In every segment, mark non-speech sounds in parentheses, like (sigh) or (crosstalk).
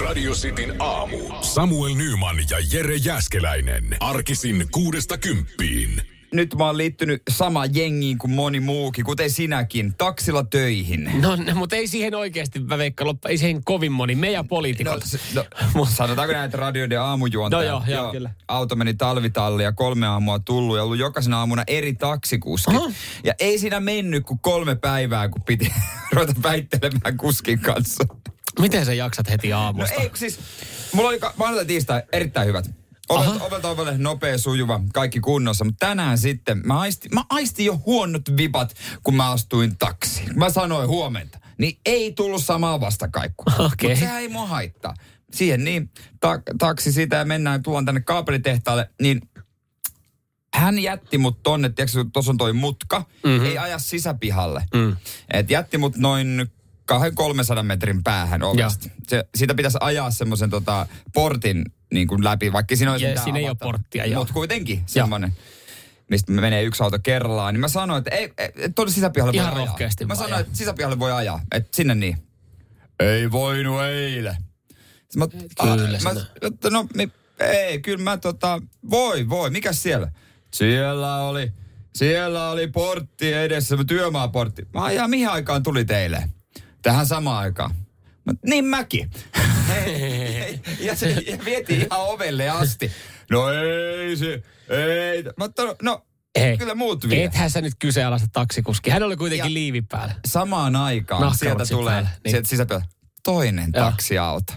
Radio Cityn aamu. Samuel Nyman ja Jere Jäskeläinen. Arkisin kuudesta kymppiin. Nyt mä oon liittynyt sama jengiin kuin moni muukin, kuten sinäkin, taksilla töihin. No, no mutta ei siihen oikeasti, mä veikkaan, loppu, ei siihen kovin moni. Me ja No, poliitikot. s- no, sanotaanko näitä radioiden aamujuontaja? No joo, joo, kyllä. Auto meni talvitalli ja kolme aamua tullut ja ollut jokaisena aamuna eri taksikuski. Aha. Ja ei siinä mennyt kuin kolme päivää, kun piti (laughs) ruveta väittelemään kuskin kanssa. Miten sä jaksat heti No aamusta? ei, siis mulla oli ka- maanantai tiistai erittäin hyvät. Ovelta, ovelta ovelle nopea, sujuva, kaikki kunnossa. Mutta tänään sitten mä aistin, mä aistin jo huonot vipat, kun mä astuin taksiin. Mä sanoin huomenta. Niin ei tullut samaa vastakaikkua. (laughs) Okei. Mutta sehän ei mua haittaa. Siihen niin, ta- taksi siitä ja mennään, tullaan tänne kaapelitehtaalle, niin hän jätti mut tonne, tiedätkö, tuossa on toi mutka, mm-hmm. ei aja sisäpihalle. Mm. Et jätti mut noin 200-300 metrin päähän ovesta. Se, siitä pitäisi ajaa semmoisen tota, portin niin kuin läpi, vaikka siinä olisi Ja siinä ei ole porttia. Mutta kuitenkin semmoinen mistä menee yksi auto kerrallaan, niin mä sanoin, että ei, ei tuonne sisäpihalle Ihan voi ajaa. rohkeasti Mä sanoin, että sisäpihalle voi ajaa, että sinne niin. Ei voinut eilen. Sitten Mä, Kyllä ah, mä, no, mi, ei, kyllä mä tota, voi, voi, mikä siellä? Siellä oli, siellä oli portti edessä, työmaaportti. Mä ajaa, mihin aikaan tuli teille? Tähän samaan aikaan. Mä, niin mäkin. ja se ja vietiin ihan ovelle asti. No ei se, ei. Mä oon, no, Ei. kyllä muut vie. Ethän sä nyt kyseenalaista taksikuski. Hän oli kuitenkin Ja- liivi päällä. Samaan aikaan Nahkarotsi sieltä tulee, päällä, niin. sieltä sisäpihalta, toinen Joo. taksiauto.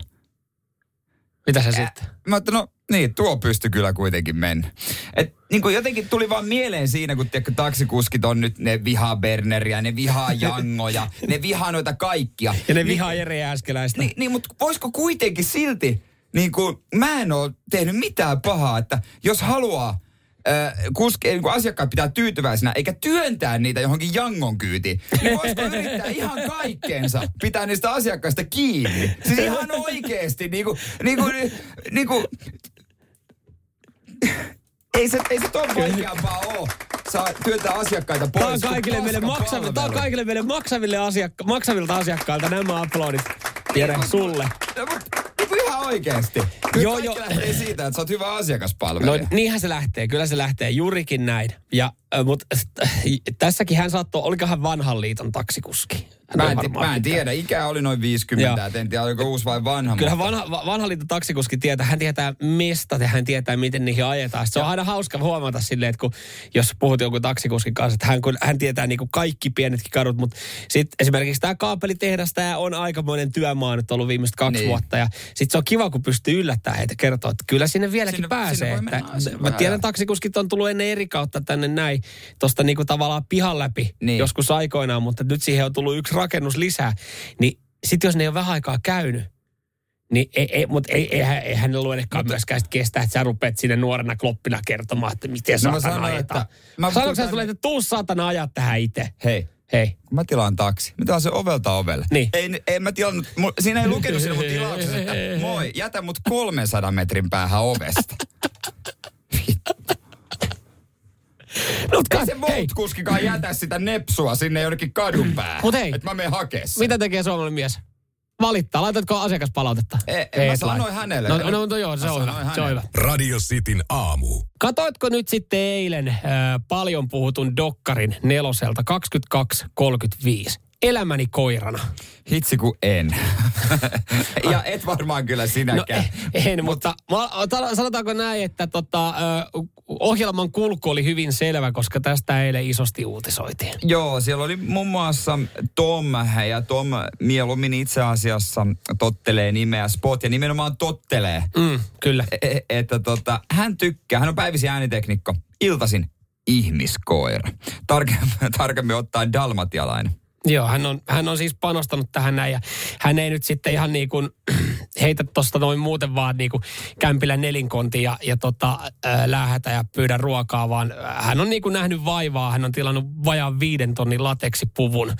Mitä Ä, sitten? Mä ajattelin, no niin, tuo pystyi kyllä kuitenkin mennä. Et niin kuin jotenkin tuli vaan mieleen siinä, kun tiedätkö, taksikuskit on nyt, ne vihaa Berneriä, ne vihaa Jangoja, (laughs) ne vihaa noita kaikkia. Ja ne Niin- vihaa Jere Jääskeläistä. Niin, niin mutta voisiko kuitenkin silti, niin kuin, mä en ole tehnyt mitään pahaa, että jos haluaa äh, kuske, niin asiakkaat pitää tyytyväisenä, eikä työntää niitä johonkin jangon kyytiin, niin voisiko yrittää ihan kaikkeensa pitää niistä asiakkaista kiinni? Siis ihan oikeesti, niin kuin, niin kuin, niin kuin, ei se, ei se ton vaikeampaa ole. Saa työntää asiakkaita pois. Tämä on kaikille meille, maksavi, tää on kaikille meille maksaville asiakka, maksavilta asiakkailta nämä aplodit. Jere, sulle. No, mutta oikeesti. Kyllä Joo, joo. lähtee siitä, että sä oot hyvä asiakaspalvelija. No niinhän se lähtee, kyllä se lähtee, juurikin näin. Ja, mutta tässäkin hän saattoi, olikohan vanhan liiton taksikuski? Hän Mä en, varmaan mä en tiedä, ikä oli noin 50, Joo. en tiedä oliko uusi vai vanha. Kyllä mutta- vanha, va- vanha liiton taksikuski tietää, hän tietää mestat ja hän tietää, miten niihin ajetaan. Se on aina hauska huomata silleen, että kun, jos puhut jonkun taksikuskin kanssa, että hän, kun, hän tietää niin kuin kaikki pienetkin kadut, mutta sitten esimerkiksi tämä kaapelitehdas, tämä on aikamoinen työmaa nyt ollut viimeiset kaksi Niin. vuotta. Ja sitten se on kiva, kun pystyy yllättämään heitä kertoa, että kyllä sinne vieläkin Sinne- pääsee. sinne että, mennä, mä tiedän, taksikuskit on tullut ennen eri kautta tänne näin, tuosta niinku tavallaan pihan läpi Niin. joskus aikoinaan, mutta nyt siihen on tullut yksi rakennus lisää. Niin sitten jos ne ei ole vähän aikaa käynyt, niin ei, ei, mutta ei, eihän, eihän ne luennekaan myöskään sit kestää, että sä rupeat sinne nuorena kloppina kertomaan, että miten No saatana sanoin, että- mä- sä mä- sulle, että tuu saatana ajaa tähän itse? Hei, Hei. mä tilaan taksi. Mä tilaan se ovelta ovelle. Niin. Ei, ei mä tilannut, siinä ei lukenut siinä mun tilauksessa, että (laughs) moi, jätä mut 300 metrin päähän ovesta. (laughs) mut Ei ka- se hei, muut kuskikaan jätä sitä nepsua sinne jonnekin kadun päähän. Mut hei. Että mä menen hakee sen. mitä tekee suomalainen mies? Valittaa. Laitatko asiakaspalautetta? Ei, ei, mä sanoin hänelle. No, no, no joo, se on hyvä. Se on hyvä. Radio Cityn aamu. Katoitko nyt sitten eilen äh, paljon puhutun dokkarin neloselta 22.35? Elämäni koirana. Hitsi kun en. (laughs) ja et varmaan kyllä No sinäkään. en, en mutta mä, ta- sanotaanko näin, että tota, ohjelman kulku oli hyvin selvä, koska tästä eilen isosti uutisoitiin. Joo, siellä oli muun muassa Tom, ja Tom mieluummin itse asiassa tottelee nimeä Spot, ja nimenomaan tottelee, Mm, kyllä. e- että tota, hän tykkää, hän on päivisin ääniteknikko, iltasin ihmiskoira. Tarkemmin, (laughs) tarkemmin ottaen dalmatialainen. Joo, hän on, hän on siis panostanut tähän näin ja hän ei nyt sitten ihan niin kuin (clears throat) heitä tuosta noin muuten vaan niin kuin kämpillä nelinkonti ja, ja tota, ää, läähätä ja pyydä ruokaa, vaan hän on niin kuin nähnyt vaivaa. Hän on tilannut vajaan viiden tonnin lateksipuvun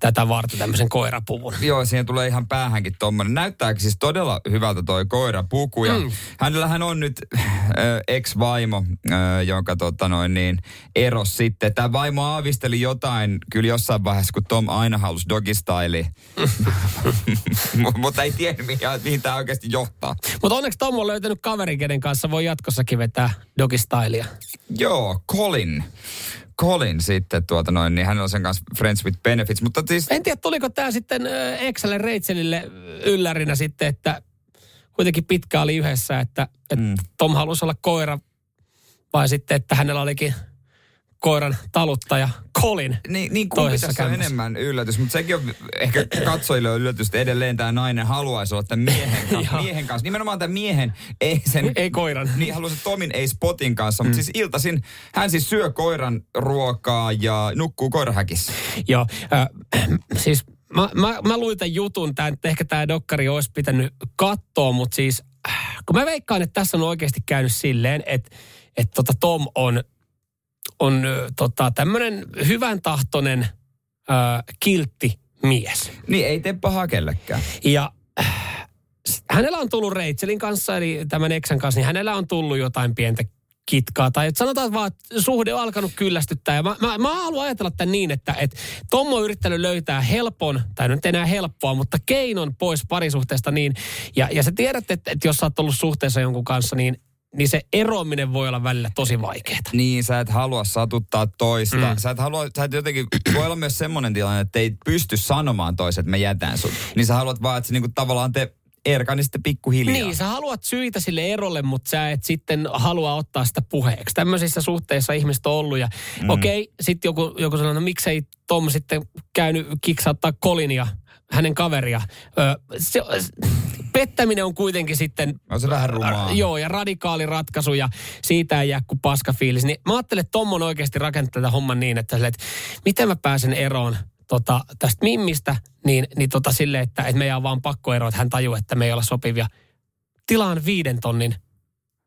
tätä varten, tämmöisen koirapuvun. Joo, siihen tulee ihan päähänkin tommonen. Näyttääkö siis todella hyvältä toi koirapuku. Ja Mm. hänellähän on nyt äh, ex-vaimo, äh, jonka tota noin niin, eros sitten. Tämä vaimo aavisteli jotain kyllä jossain vaiheessa, kun Tom aina halusi dogistyle. (laughs) Mutta ei tiedä, mihin, mihin tämä oikeasti johtaa. Mutta onneksi Tom on löytänyt kaverin, kenen kanssa voi jatkossakin vetää dogistylia. Joo, Colin. Colin sitten tuota noin, niin hänellä on sen kanssa Friends with Benefits, mutta siis... En tiedä, tuliko tämä sitten Excelle Reitselille yllärinä sitten, että kuitenkin pitkä oli yhdessä, että, että mm. Tom halusi olla koira, vai sitten, että hänellä olikin koiran taluttaja Colin. Niin, niin kumpi tässä on enemmän yllätys, mutta sekin on ehkä katsojille on yllätys, että edelleen tämä nainen haluaisi olla tämän miehen (laughs) kanssa. miehen kanssa. Nimenomaan tämän miehen, ei sen... Ei koiran. Niin, haluaisi Tomin, ei Spotin kanssa, mm. mutta siis iltaisin hän siis syö koiran ruokaa ja nukkuu koirahäkissä. Joo, äh, (clears throat) siis mä, mä, mä luin tämän jutun, tämän, ehkä tämä dokkari olisi pitänyt katsoa, mutta siis äh, kun mä veikkaan, että tässä on oikeasti käynyt silleen, että, että tota Tom on on tota, tämmöinen hyvän tahtoinen äh, kiltti mies. Niin, ei tee pahaa kellekään. Ja äh, hänellä on tullut Reitselin kanssa, eli tämän eksän kanssa, niin hänellä on tullut jotain pientä kitkaa. Tai että sanotaan vaan, että suhde on alkanut kyllästyttää. Ja mä, mä, mä haluan ajatella tämän niin, että, että Tom on yrittänyt löytää helpon, tai nyt enää helppoa, mutta keinon pois parisuhteesta niin. Ja, ja sä tiedät, että, että jos sä oot ollut suhteessa jonkun kanssa, niin niin se eroaminen voi olla välillä tosi vaikeaa. Niin, sä et halua satuttaa toista. Mm. Sä et halua, sä et jotenkin, voi olla myös semmoinen tilanne, että ei pysty sanomaan toiset, että mä jätän sut. Niin sä haluat vaan, että se niinku tavallaan te Erka, niin sitten pikkuhiljaa. Niin, sä haluat syitä sille erolle, mutta sä et sitten halua ottaa sitä puheeksi. Tämmöisissä suhteissa ihmiset on ollut ja mm. okei, okay, sitten joku, joku sanoo, no miksei Tom sitten käynyt kiksauttaa Kolinia, hänen kaveria. Ö, se, pettäminen on kuitenkin sitten... On se vähän rumaa. Joo, ja radikaali ratkaisu ja siitä ei jää kuin paska fiilis. Niin mä ajattelen, että Tom on oikeasti rakentanut tätä homman niin, että, että miten mä pääsen eroon tota, tästä Mimmistä, niin, niin tota sille, että, että meidän on vaan pakko eroa, että hän tajuu, että me ei olla sopivia. Tilaan viiden tonnin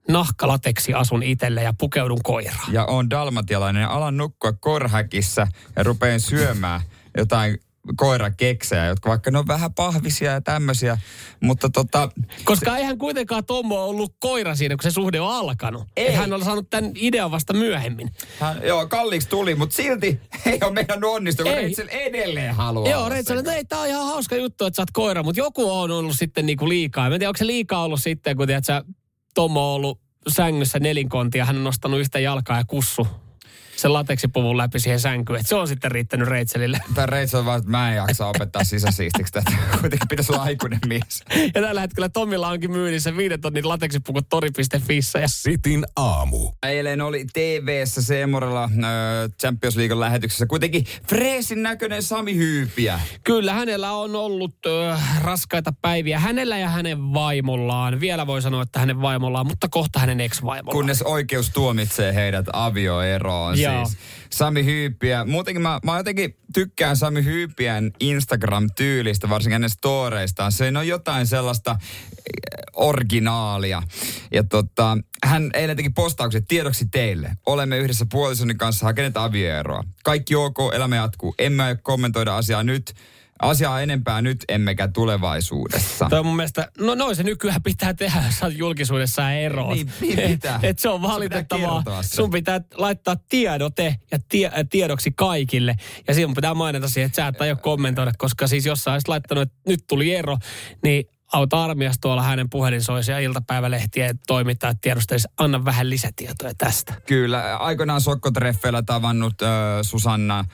nahkalateksi asun itselle ja pukeudun koiraan. Ja on dalmatialainen ja alan nukkua korhäkissä ja rupean syömään jotain koirakeksejä, jotka vaikka ne on vähän pahvisia ja tämmöisiä, mutta tota... Koska se... eihän kuitenkaan Tommo ollut koira siinä, kun se suhde on alkanut. Ei. Hän on saanut tämän idean vasta myöhemmin. Hän, joo, kalliiksi tuli, mutta silti (laughs) ei ole meidän onnistu, kun Rachel edelleen haluaa Joo, Rachel, että ei, tämä on ihan hauska juttu, että sä oot koira, mutta joku on ollut sitten niinku liikaa. Mä en tiedä, onko se liikaa ollut sitten, kun tiedät, sä, Tommo on ollut sängyssä nelinkontia, hän on nostanut yhtä jalkaa ja kussu sen lateksipuvun läpi siihen sänkyyn. Että se on sitten riittänyt Reitselille. Tämä Reitsel vaan, että mä en jaksa opettaa sisäsiistiksi tätä. (laughs) Kuitenkin pitäisi olla aikuinen mies. Ja tällä hetkellä Tomilla onkin myynnissä viiden tonnin lateksipuvut tori.fissä. Ja... Sitin aamu. Eilen oli TV-ssä Seemorella äh, Champions League lähetyksessä kuitenkin freesin näköinen Sami Hyypiä. Kyllä, hänellä on ollut äh, raskaita päiviä. Hänellä ja hänen vaimollaan. Vielä voi sanoa, että hänen vaimollaan, mutta kohta hänen ex-vaimollaan. Kunnes oikeus tuomitsee heidät avioeroon. Siis Sami Hyyppiä. Muutenkin mä, mä jotenkin tykkään Sami Hyyppiän Instagram-tyylistä, varsinkin hänen storeistaan. Se on jotain sellaista eh, originaalia. Ja tota, hän eilen teki postaukset tiedoksi teille. Olemme yhdessä puolisoni kanssa hakeneet avioeroa. Kaikki ok, elämä jatkuu. Emme aio kommentoida asiaa nyt asiaa enempää nyt emmekä tulevaisuudessa. Toi mun mielestä, no noin se nykyään pitää tehdä, (laughs) jos julkisuudessa eroon. Niin, niin pitää. Et se on valitettavaa. Pitää Sun pitää laittaa tiedote ja tie, tiedoksi kaikille. Ja siinä pitää mainita siihen, että sä et aio kommentoida, koska siis jos sä olisit laittanut, että nyt tuli ero, niin auta armias tuolla hänen puhelin soisi ja iltapäivälehtien toimittajat tiedostelisi, anna vähän lisätietoja tästä. Kyllä, aikoinaan Sokkotreffeillä tavannut äh, Susanna äh,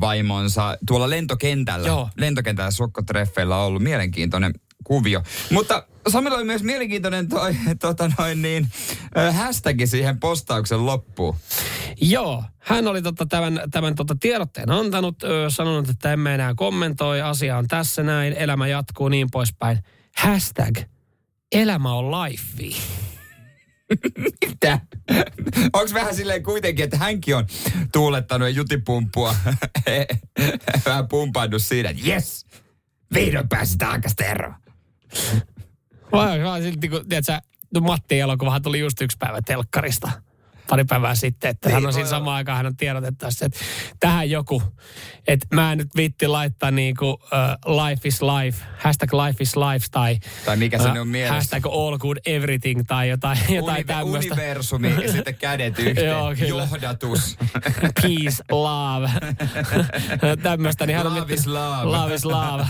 vaimonsa tuolla lentokentällä. Joo. Lentokentällä Sokkotreffeillä on ollut mielenkiintoinen kuvio. Mutta Samilla oli myös mielenkiintoinen toi, (laughs) tota noin niin, hashtag siihen postauksen loppuun. Joo, hän oli tota tämän, tämän tota tiedotteen antanut, ö, sanonut, että emme enää kommentoi, asia on tässä näin, elämä jatkuu niin poispäin. Hashtag, elämä on life. Mitä? Onko vähän silleen kuitenkin, että hänkin on tuulettanut ja jutipumppua (laughs) vähän pumpannut siinä, että jes, vihdoin pääsi taakasta eroon. Vai, silti kun, tiedätkö, no Matti elokuvahan tuli just yksi päivä telkkarista. Pari päivää sitten, että Niin, hän on siinä voi samaan aikaan, hän on tiedotettu, että tähän joku, että mä en nyt viitti laittaa niinku uh, life is life, hashtag life is life tai, Tai mikä se nyt on mielessä. hashtag all good everything tai jotain, jotain Unive- tämmöistä. universumi ja sitten kädet (laughs) yhteen. Joo, kyllä. Johdatus. (laughs) Peace, love. (laughs) Tämmöistä, niin hän on Love miettinyt- is love. Love is love.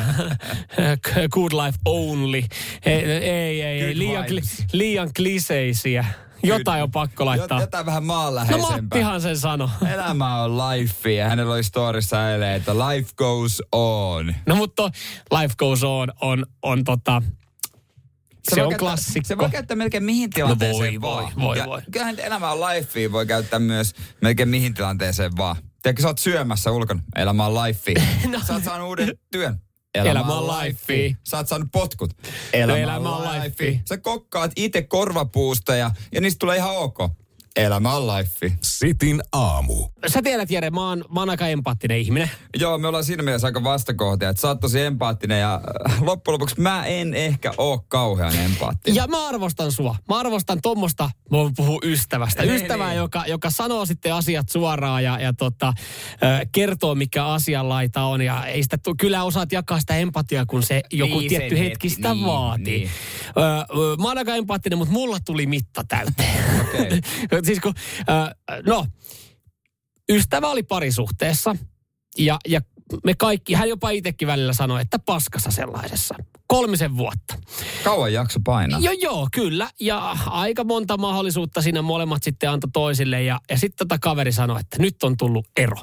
Good life only. Ei, ei, ei, ei. Liian, liian kliseisiä. Jotain on pakko laittaa. Jotain vähän No maanläheisempää. Mattihan sen sano. (laughs) Elämä on life ja hänellä oli storissa eilen, että life goes on. No mutta Life Goes On on, on tota, se, voi on käyttää- klassikko. Se voi käyttää melkein mihin tilanteeseen No voi, vaan. voi, voi, ja voi. Kyllähän elämä on lifea voi käyttää myös melkein mihin tilanteeseen vaan. Tiedätkö, sä oot syömässä ulkona. Elämä on lifea. (laughs) No. Sä oot saanut uuden työn. Elämä on lifea. Sä oot saanut potkut. Elämä, Elämä on lifea. Sä kokkaat itse korvapuusta ja, ja niistä tulee ihan ok. Elämä on lifea. Sitin aamu. Sä tiedät, Jere, mä oon, mä oon aika empaattinen ihminen. Joo, me ollaan siinä mielessä aika vastakohtia, että sä oot tosi empaattinen ja äh, loppujen lopuksi mä en ehkä oo kauhean empaattinen. Ja mä arvostan sua. Mä arvostan tuommoista, mä voin puhua ystävästä. Niin, Ystävää, niin. Joka, joka sanoo sitten asiat suoraan ja, ja tota, kertoo, mikä asianlaita on. Ja ei sitä, kyllä osaat jakaa sitä empatiaa, kun se joku Niin, tietty hetki hetki, sitä niin, vaatii. niin. Mä oon aika empaattinen, mutta mulla tuli mitta täyteen. (laughs) Okei. siis kun, ö, no, ystävä oli parisuhteessa ja, ja me kaikki, hän jopa itsekin välillä sanoi, että paskassa sellaisessa. Kolmisen vuotta. Kauan jakso painaa. Joo, joo, kyllä. Ja aika monta mahdollisuutta siinä molemmat sitten antoi toisille. Ja, ja sitten tota kaveri sanoi, että nyt on tullut ero.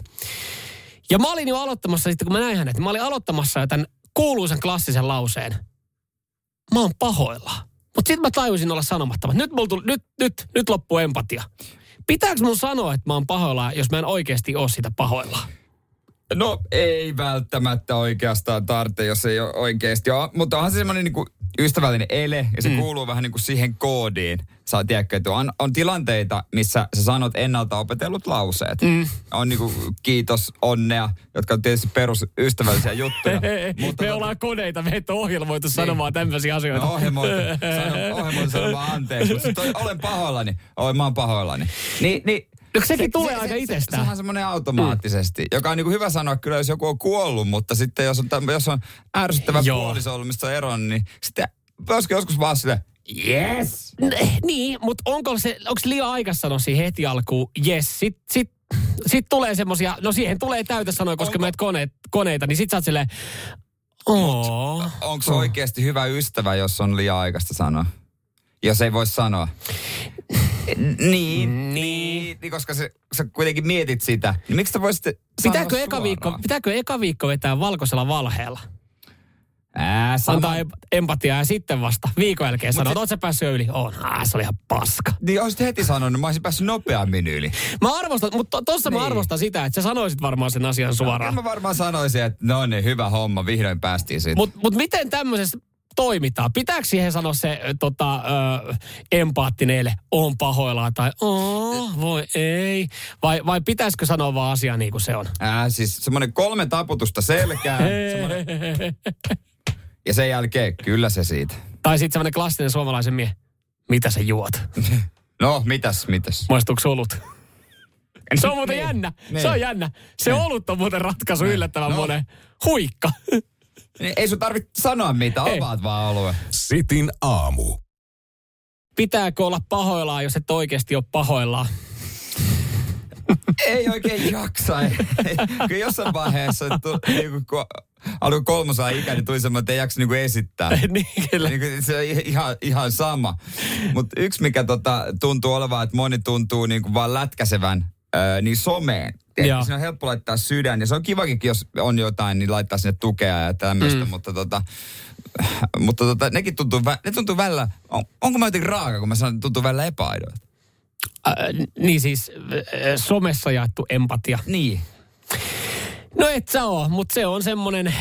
Ja mä olin jo aloittamassa, sitten kun mä näin hänet, mä olin aloittamassa jo tämän kuuluisen klassisen lauseen. Mä oon pahoilla. Mutta sitten mä tajusin olla sanomatta, nyt, tuli, nyt, nyt, nyt loppuu empatia. Pitääkö mun sanoa, että mä oon pahoillaan, jos mä en oikeasti ole sitä pahoillaan? No ei välttämättä oikeastaan tarvitse, jos ei ole oikeasti ole. Mutta onhan se semmoinen niin ystävällinen ele ja se mm. kuuluu vähän niin kuin siihen koodiin. Sä tiedätkö, että on, on tilanteita, missä sä sanot ennalta opetellut lauseet. Mm. On niin kuin kiitos, onnea, jotka on tietysti perusystävällisiä juttuja. (laughs) me ollaan koneita, me et ole ohjelmoitu sanomaan tämmöisiä asioita. No, ohjelmoitu, (laughs) sano, ohjelmoitu sanomaan anteeksi, mutta toi, olen pahoillani. Oi, mä oon pahoillani. Niin, niin No, sekin tulee aika itsestään. Se, se on semmoinen automaattisesti, mm. joka on niin kuin hyvä sanoa kyllä, jos joku on kuollut, mutta sitten jos on, täm, jos on ärsyttävä Joo. puoliso ollut, mistä on eron, niin sitten voisiko joskus vaan sille, yes. N- Niin, mutta onko se, onko liian aika sanoa siihen heti alkuun, yes, sit, sit, sit tulee semmosia, no siihen tulee täytesanoja, koska Onko- meet koneet, koneita, niin sit sä oot silleen, Oo. Onko se oikeasti hyvä ystävä, jos on liian aikaista sanoa? Jos ei voi sanoa. (laughs) Niin, niin, niin koska se, sä kuitenkin mietit sitä. Niin miksi sä voisit Pitääkö eka, viikko, pitääkö eka viikko vetää valkoisella valheella? Ää, sama. Antaa em- empatiaa ja sitten vasta viikon jälkeen sanoa, se- että oot sä päässyt yli? On, ah, se oli ihan paska. Niin olisit heti sanonut, mä olisin päässyt nopeammin yli. Mä arvostan, mutta to, tossa niin. mä Niin. arvostan sitä, että sä sanoisit varmaan sen asian suoraan. mä varmaan sanoisin, että no niin, hyvä homma, vihdoin päästiin siitä. Mutta mut miten tämmöisessä toimitaan? Pitääkö siihen sanoa se tota, ö, empaattinen ele, on pahoillaan tai oh, voi ei? Vai, vai pitäisikö sanoa vaan asia niin kuin se on? Ää, siis semmoinen kolme taputusta selkään. semmonen- ja sen jälkeen, kyllä se siitä. Tai sitten semmoinen klassinen suomalaisen mie. Mitä sä juot? (laughs) No, mitäs, mitäs? Maistuuko olut? Se on muuten Niin, jännä. niin. Se on jännä. Se olut on muuten ratkaisu yllättävän No. monen. Huikka. Niin, Ei sun tarvitse sanoa mitä, Ei. avaat vaan alue. Sitin aamu. Pitääkö olla pahoillaan, jos et oikeasti ole pahoillaan? Ei oikein jaksa. Ei. Kyllä jossain vaiheessa, tu, niin kun alkoi kolmosaa ikä, niin tuli semmoinen, että ei jaksa niin esittää. (laughs) niin kyllä. Niin kuin se on ihan, ihan sama. Mutta yksi, mikä tota, tuntuu olevan, että moni tuntuu niin kuin vaan lätkäsevän, öö, niin someen. Tiedätkö, Siinä on helppo laittaa sydän, ja se on kivakin, jos on jotain, niin laittaa sinne tukea ja tämmöistä, mm. mutta tota, mutta tota, nekin tuntuu, vä- ne tuntuu välillä, on, onko mä jotenkin raaka, kun mä sanon, että tuntuu välillä epäidoilta. Äh, niin siis äh, somessa jaettu empatia. Niin. No et sä oo, mutta se on semmonen,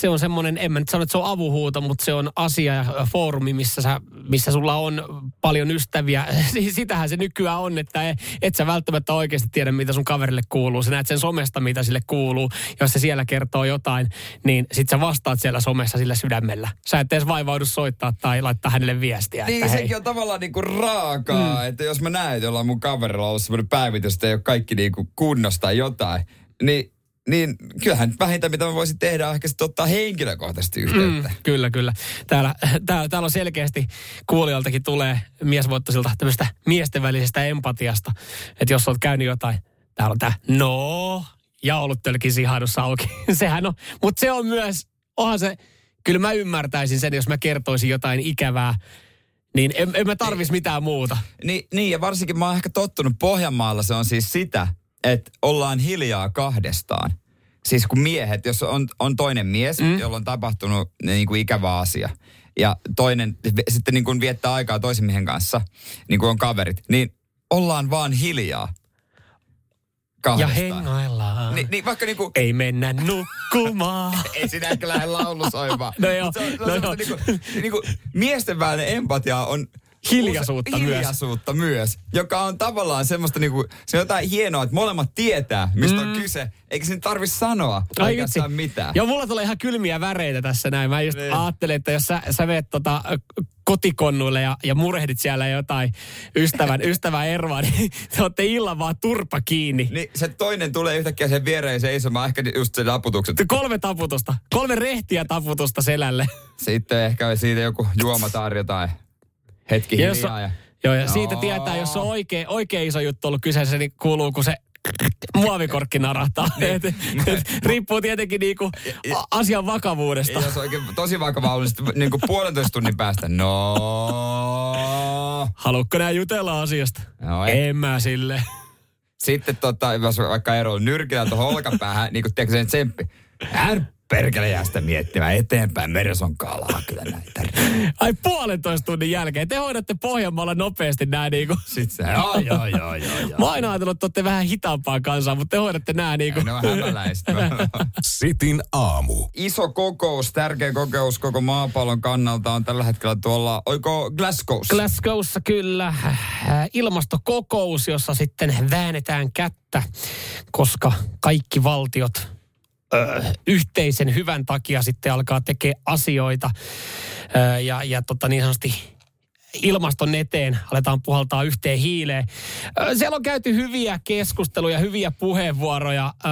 se on semmonen, en mä nyt sano, että se on avuhuuto, mutta se on asia ja foorumi, missä, sä, missä sulla on paljon ystäviä. (laughs) Sitähän se nykyään on, että et sä välttämättä oikeasti tiedä, mitä sun kaverille kuuluu. Sä näet sen somesta, mitä sille kuuluu. Jos se siellä kertoo jotain, niin sit sä vastaat siellä somessa sillä sydämellä. Sä et edes vaivaudu soittaa tai laittaa hänelle viestiä. Niin, että sekin hei. on tavallaan niinku raakaa, mm. että jos mä näen, että jollain mun kaverilla on ollut semmoinen päivitys, että ei ole kaikki niinku kunnosta tai jotain, niin niin kyllähän vähintä, mitä mä voisin tehdä, on ehkä sitten ottaa henkilökohtaisesti yhteyttä. Mm, kyllä, kyllä. Täällä, täällä, täällä on selkeästi kuulijaltakin tulee miesvoittoisilta tämmöistä miesten välisestä empatiasta. Että jos olet käynyt jotain, täällä on tää, no, ja ollut tölkin sihailussa auki. (laughs) Sehän on, mutta se on myös, onhan se, kyllä mä ymmärtäisin sen, jos mä kertoisin jotain ikävää, niin en, en mä tarvis mitään muuta. Niin, niin, ja varsinkin mä oon ehkä tottunut Pohjanmaalla, se on siis sitä, että ollaan hiljaa kahdestaan. Siis kun miehet, jos on, on toinen mies, mm. jolla on tapahtunut niin kuin ikävä asia, ja toinen sitten niin kuin viettää aikaa toisen miehen kanssa, niin kuin on kaverit, niin ollaan vaan hiljaa. Kahdestaan. Ja hengaillaan. Ni, niin vaikka niinku... Ei mennä nukkumaan. (laughs) ei sinä ehkä lähde laulu soimaan. no joo. Se on, se on no joo. niinku, niinku, miesten välinen empatia on Hiljaisuutta myös. Hiljaisuutta myös, joka on tavallaan semmoista niinku, se on jotain hienoa, että molemmat tietää, mistä mm. on kyse. Eikä sen tarvi sanoa Ai oikeastaan mitään. Joo, mulla tulee ihan kylmiä väreitä tässä näin. Mä just Niin. ajattelin, että jos sä, sä meet tota, kotikonnuille ja, ja murehdit siellä jotain ystävän, (laughs) ystävän eroa, niin te olette illan vaan turpa kiinni. Niin se toinen tulee yhtäkkiä sen viereen seisomaan, ehkä just sen aputukset. Kolme taputusta. Kolme rehtiä taputusta selälle. Sitten ehkä siitä joku juoma tarjotaan. Hetki Ja jos hiljaa. on- Ja... Joo, ja siitä Joo. tietää, jos on oikein, oikein iso juttu ollut kyseessä, niin kuuluu, kun se muovikorkki narahtaa. et, et, riippuu tietenkin niinku asian vakavuudesta. Jos oikein tosi vakava on, niin niin kuin puolentoista tunnin päästä. No. Haluatko nää jutella asiasta? No, ei. en mä sille. Sitten tota, jos vaikka ero nyrkillä tuohon olkapäähän, niin kuin tiedätkö sen tsemppi. Hän perkele jää sitä miettimään eteenpäin. Meressä on kalaa kyllä näitä. Ai puolentoista tunnin jälkeen. Te hoidatte Pohjanmaalla nopeasti nää niinku. Sitten se, joo, joo, joo, joo, joo. Mä oon aina ajatellut, että olette vähän hitaampaa kansaa, mutta te hoidatte nää niinku. Ne on hämäläistä. Sitin aamu. Iso kokous, tärkeä kokous koko maapallon kannalta on tällä hetkellä tuolla, oiko Glasgowssa? Glasgowssa kyllä äh, ilmastokokous, jossa sitten väännetään kättä, koska kaikki valtiot ö, yhteisen hyvän takia sitten alkaa tekemään asioita ö, ja, ja tota niin sanotusti ilmaston eteen aletaan puhaltaa yhteen hiileen. Ö, Siellä on käyty hyviä keskusteluja, hyviä puheenvuoroja, ö,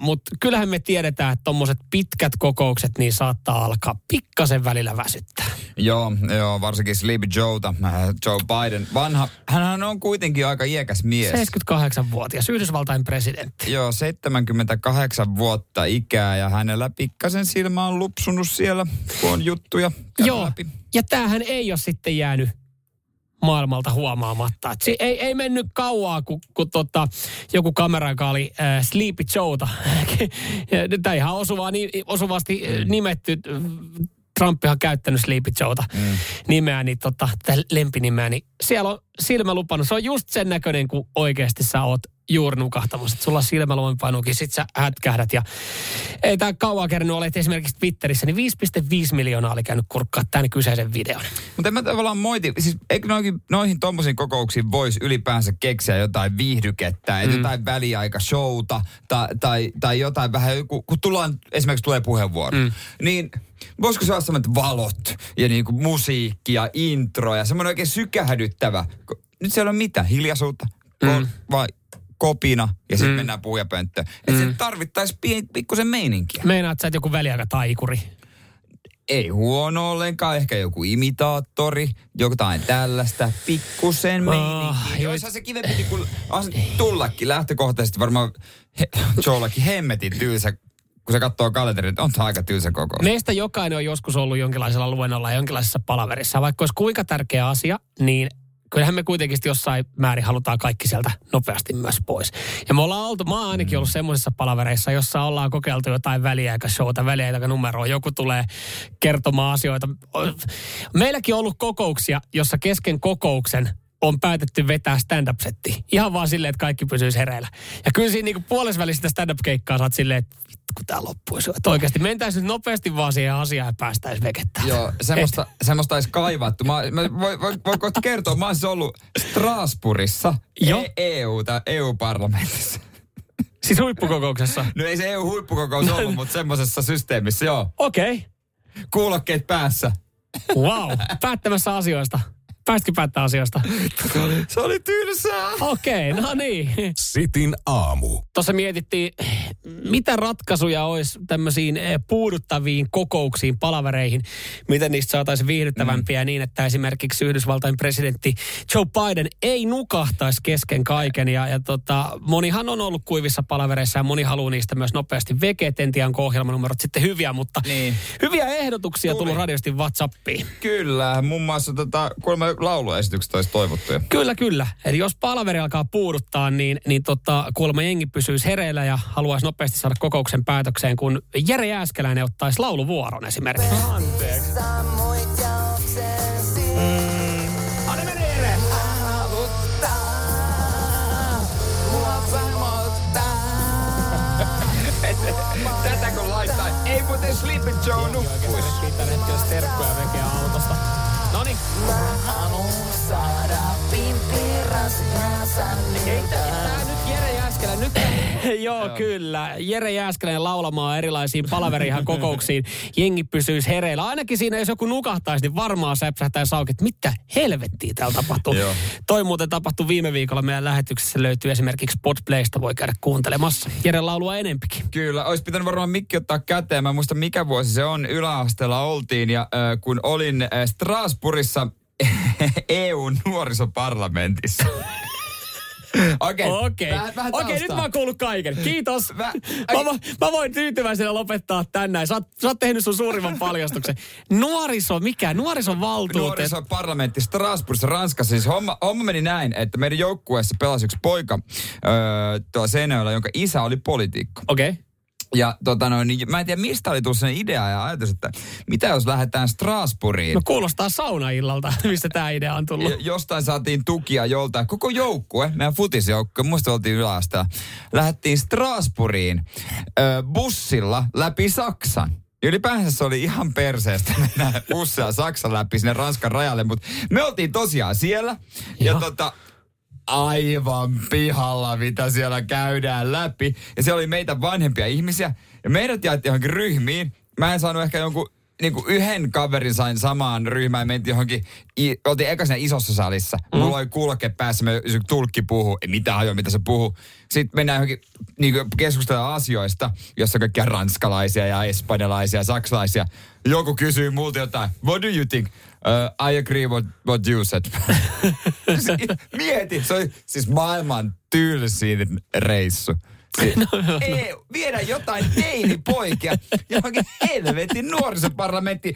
mutta kyllähän me tiedetään, että tuommoiset pitkät kokoukset niin saattaa alkaa pikkasen välillä väsyttää. Joo, joo, varsinkin Sleepy Joeta, äh, Joe Biden. Vanha, hänhän on kuitenkin aika iäkäs mies. 78-vuotias Yhdysvaltain presidentti. Joo, 78 vuotta ikää ja hänellä pikkasen silmä on lupsunut siellä, kun on juttuja Joo, läpi. ja tämähän ei ole sitten jäänyt maailmalta huomaamatta. Et se ei, ei mennyt kauaa, kun, kun tota, joku kamera, joka oli äh, Sleepy Joeta. (laughs) Tämä ihan osuva, ni, osuvasti äh, nimetty. äh, Trumpihan käyttänyt Sleepy Joeta mm. nimeä, niin tota, lempinimeä, niin siellä on silmä lupannut. Se on just sen näköinen, kun oikeasti sä oot juuri nukahtamassa. Että sulla on silmälumipainukin, sit sä hätkähdät. Ja ei tää kauan kerran olet esimerkiksi Twitterissä, niin 5,5 miljoonaa oli käynyt kurkkaa tämän kyseisen videon. Mutta en mä tavallaan moiti, siis eikö noihin, noihin tommosiin kokouksiin voisi ylipäänsä keksiä jotain viihdykettä, mm. jotain väliaikashowta tai, tai, tai jotain vähän, kun, kun tullaan, esimerkiksi tulee puheenvuoro, mm. niin voisiko se olla semmoinen valot ja niinku musiikki ja intro ja semmoinen oikein sykähdyttävä. Nyt siellä on mitä? Hiljaisuutta? Ko- vai kopina ja sitten mm. mennään puhujapönttöön. Että mm. se tarvittaisi pikkusen meininkiä. Meinaat sä, että joku väliaika taikuri? Ei huono ollenkaan, ehkä joku imitaattori, jotain tällaista, pikkusen meininkiä. Ah, joo. Olisihan se kivempi kun on tullakin lähtökohtaisesti varmaan he, Joellakin hemmetin tylsä, kun se katsoo kalenterin, on tämä aika tylsä kokous. Meistä jokainen on joskus ollut jonkinlaisella luennolla ja jonkinlaisessa palaverissa. Vaikka olisi kuinka tärkeä asia, niin kyllähän me kuitenkin jossain määrin halutaan kaikki sieltä nopeasti myös pois. Ja me ollaan oltu, mä oon ainakin ollut semmoisissa palavereissa, jossa ollaan kokeiltu jotain väliaikashowta, väliaikanumeroa. Joku tulee kertomaan asioita. Meilläkin on ollut kokouksia, jossa kesken kokouksen on päätetty vetää stand-up-setti. Ihan vaan silleen, että kaikki pysyisi hereillä. Ja kyllä siinä niinku puolesvälissä sitä stand-up-keikkaa saat silleen, että vittu kun tämä loppuisi. Että oikeasti mentäisiin nyt nopeasti vaan siihen asiaan ja päästäisiin vekettämään. Joo, semmoista, semmoista olisi kaivattu. Mä, mä, voi, voi, voi kohta kertoa, mä olisin ollut Strasbourgissa. E- EU, tai EU-parlamentissa. Siis huippukokouksessa. No ei se EU-huippukokous ollut, mutta semmoisessa systeemissä, joo. Okei. Okay. Kuulokkeet päässä. Wow. Päättämässä asioista. Päästikin päättää asioista. Se oli tylsää. Okei, okay, no niin. Sitin aamu. Tuossa mietittiin, mitä ratkaisuja olisi tämmöisiin eh, puuduttaviin kokouksiin, palavereihin, miten niistä saataisiin viihdyttävämpiä mm. niin, että esimerkiksi Yhdysvaltain presidentti Joe Biden ei nukahtaisi kesken kaiken. Ja, ja tota, monihan on ollut kuivissa palavereissa ja moni haluaa niistä myös nopeasti vekeet. En tiedä, onko ohjelmanumerot sitten hyviä, mutta Niin. hyviä ehdotuksia Tuli. tullut radiosti WhatsAppiin. Kyllä, muun muassa tota, kuulemma lauluesitykset olisi toivottuja. Kyllä, kyllä. Eli jos palaveri alkaa puuduttaa, niin, niin tota, kuulemma jengi pysyisi hereillä ja haluaisi nopeasti saada kokouksen päätökseen, kun Jere Jääskeläinen ottaisi lauluvuoron esimerkiksi. Anteeksi. Tätä kun laittaa, ei muuten Sleepy Joe nukkuisi. Tällä hetkellä terkkuja vekeä Jääskelä, nyt (laughs) Joo, kyllä. Jere Jääskeläinen laulamaan erilaisiin palaverihan kokouksiin. Jengi pysyisi hereillä. Ainakin siinä, jos joku nukahtaisi, niin varmaan säpsähtää sauki, että mitä helvettiä täällä tapahtuu. Joo. Toi muuten tapahtui viime viikolla meidän lähetyksessä. Löytyy esimerkiksi Podplaysta, voi käydä kuuntelemassa. Jere laulua enempikin. Kyllä, olisi pitänyt varmaan mikki ottaa käteen. Mä muista mikä vuosi se on. Yläasteella oltiin ja äh, kun olin äh, Strasbourgissa (laughs) EU-nuorisoparlamentissa. (laughs) Okei, Okei, Okei, nyt mä oon kuullut kaiken. Kiitos. Mä- Mä, mä, mä voin tyytyväisenä lopettaa tänään. Sä, oot- sä oot tehnyt sun suurimman paljastuksen. Nuoriso, mikä? Nuorisovaltuutettu. Nuorisoparlamentti Strasbourgissa, Ranskassa. Siis homma, homma meni näin, että meidän joukkueessa pelasi yksi poika öö, tuolla Seinäjoella, jonka isä oli poliitikko. Okei. Okay. Ja tota noin, niin mä en tiedä mistä oli tullut sen idea ja ajatus, että mitä jos lähdetään Strasbourgiin. No kuulostaa saunaillalta, (laughs) mistä tämä idea on tullut. Jostain saatiin tukia joltain. Koko joukkue, meidän futisjoukkue, muista oltiin yläasteella, lähdettiin Strasbourgiin ö, bussilla läpi Saksan. Ylipäänsä se oli ihan perseestä (laughs) mennä bussilla Saksan läpi sinne Ranskan rajalle, mutta me oltiin tosiaan siellä. Ja Joo. tota, aivan pihalla, mitä siellä käydään läpi. Ja siellä oli meitä vanhempia ihmisiä. Ja meidät jaettiin johonkin ryhmiin. Mä en saanut ehkä jonkun niin kuin yhden kaverin sain samaan ryhmään, mentiin johonkin, i, oltiin eka siinä isossa salissa. Mm. Mulla oli kuulokke päässä, me, tulkki puhuu, ei mitään hajoa, mitä se puhuu. Sitten mennään johonkin niin kuin keskustellaan asioista, jossa on kaikkia ranskalaisia ja espanjalaisia ja saksalaisia. Joku kysyy multa jotain, what do you think? Uh, I agree what, what you said. (laughs) Mieti, se oli siis maailman tylsin reissu. Si- Ei, viedä jotain teinipoikia johonkin helvetin nuorisoparlamentti.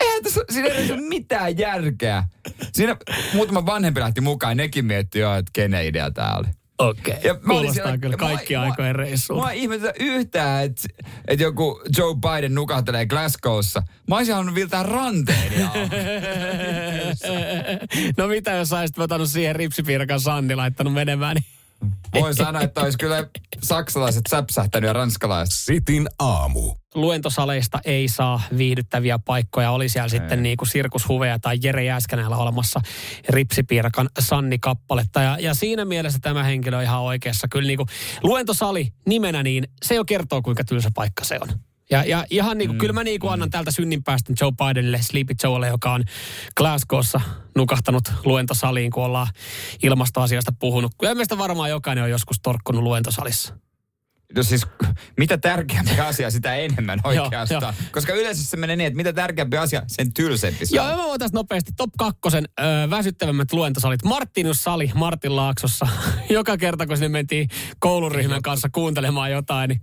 Eihän tässä, siinä ei ole mitään järkeä. Siinä muutama vanhempi lähti mukaan, nekin mietti jo, että kenen idea tää oli. Okei, Ja okay. mä kuulostaa siellä- kyllä kaikki aikojen reissulta. Mua ei ihmetytä yhtään, että et joku Joe Biden nukahtelee Glasgowssa. Mä olisin halunnut viltää ranteeni auki. (laughs) no mitä jos saisit vetänyt siihen ripsipiirakan Sanni laittanut menemään, niin Voin sanoa, että olisi kyllä saksalaiset säpsähtänyt ja ranskalaiset. Sitin aamu. luentosaleista ei saa viihdyttäviä paikkoja. Oli siellä sitten niin kuin sirkushuveja tai Jere Jääskänällä olemassa ripsipiirakan Sanni-kappaletta. Ja, ja siinä mielessä tämä henkilö on ihan oikeassa. Kyllä niin kuin luentosali nimenä, niin se jo kertoo, kuinka tylsä paikka se on. Ja, ja ihan niin kuin, mm, kyllä mä niin kuin annan täältä synninpäästön Joe Bidenille, Sleepy Joelle, joka on Glasgowssa nukahtanut luentosaliin, kun ollaan ilmastoasioista puhunut. Kyllä meistä varmaan jokainen on joskus torkkunut luentosalissa. No siis, mitä tärkeämpi asia, sitä enemmän (laughs) oikeastaan. joo. Koska yleensä se menee niin, että mitä tärkeämpi asia, sen tylsempi se Joo, mä voin tästä nopeasti. Top kakkosen ö, väsyttävämmät luentosalit. Martinus Sali Martin Laaksossa. (laughs) Joka kerta, kun sinne mentiin kouluryhmän kanssa kuuntelemaan jotain, niin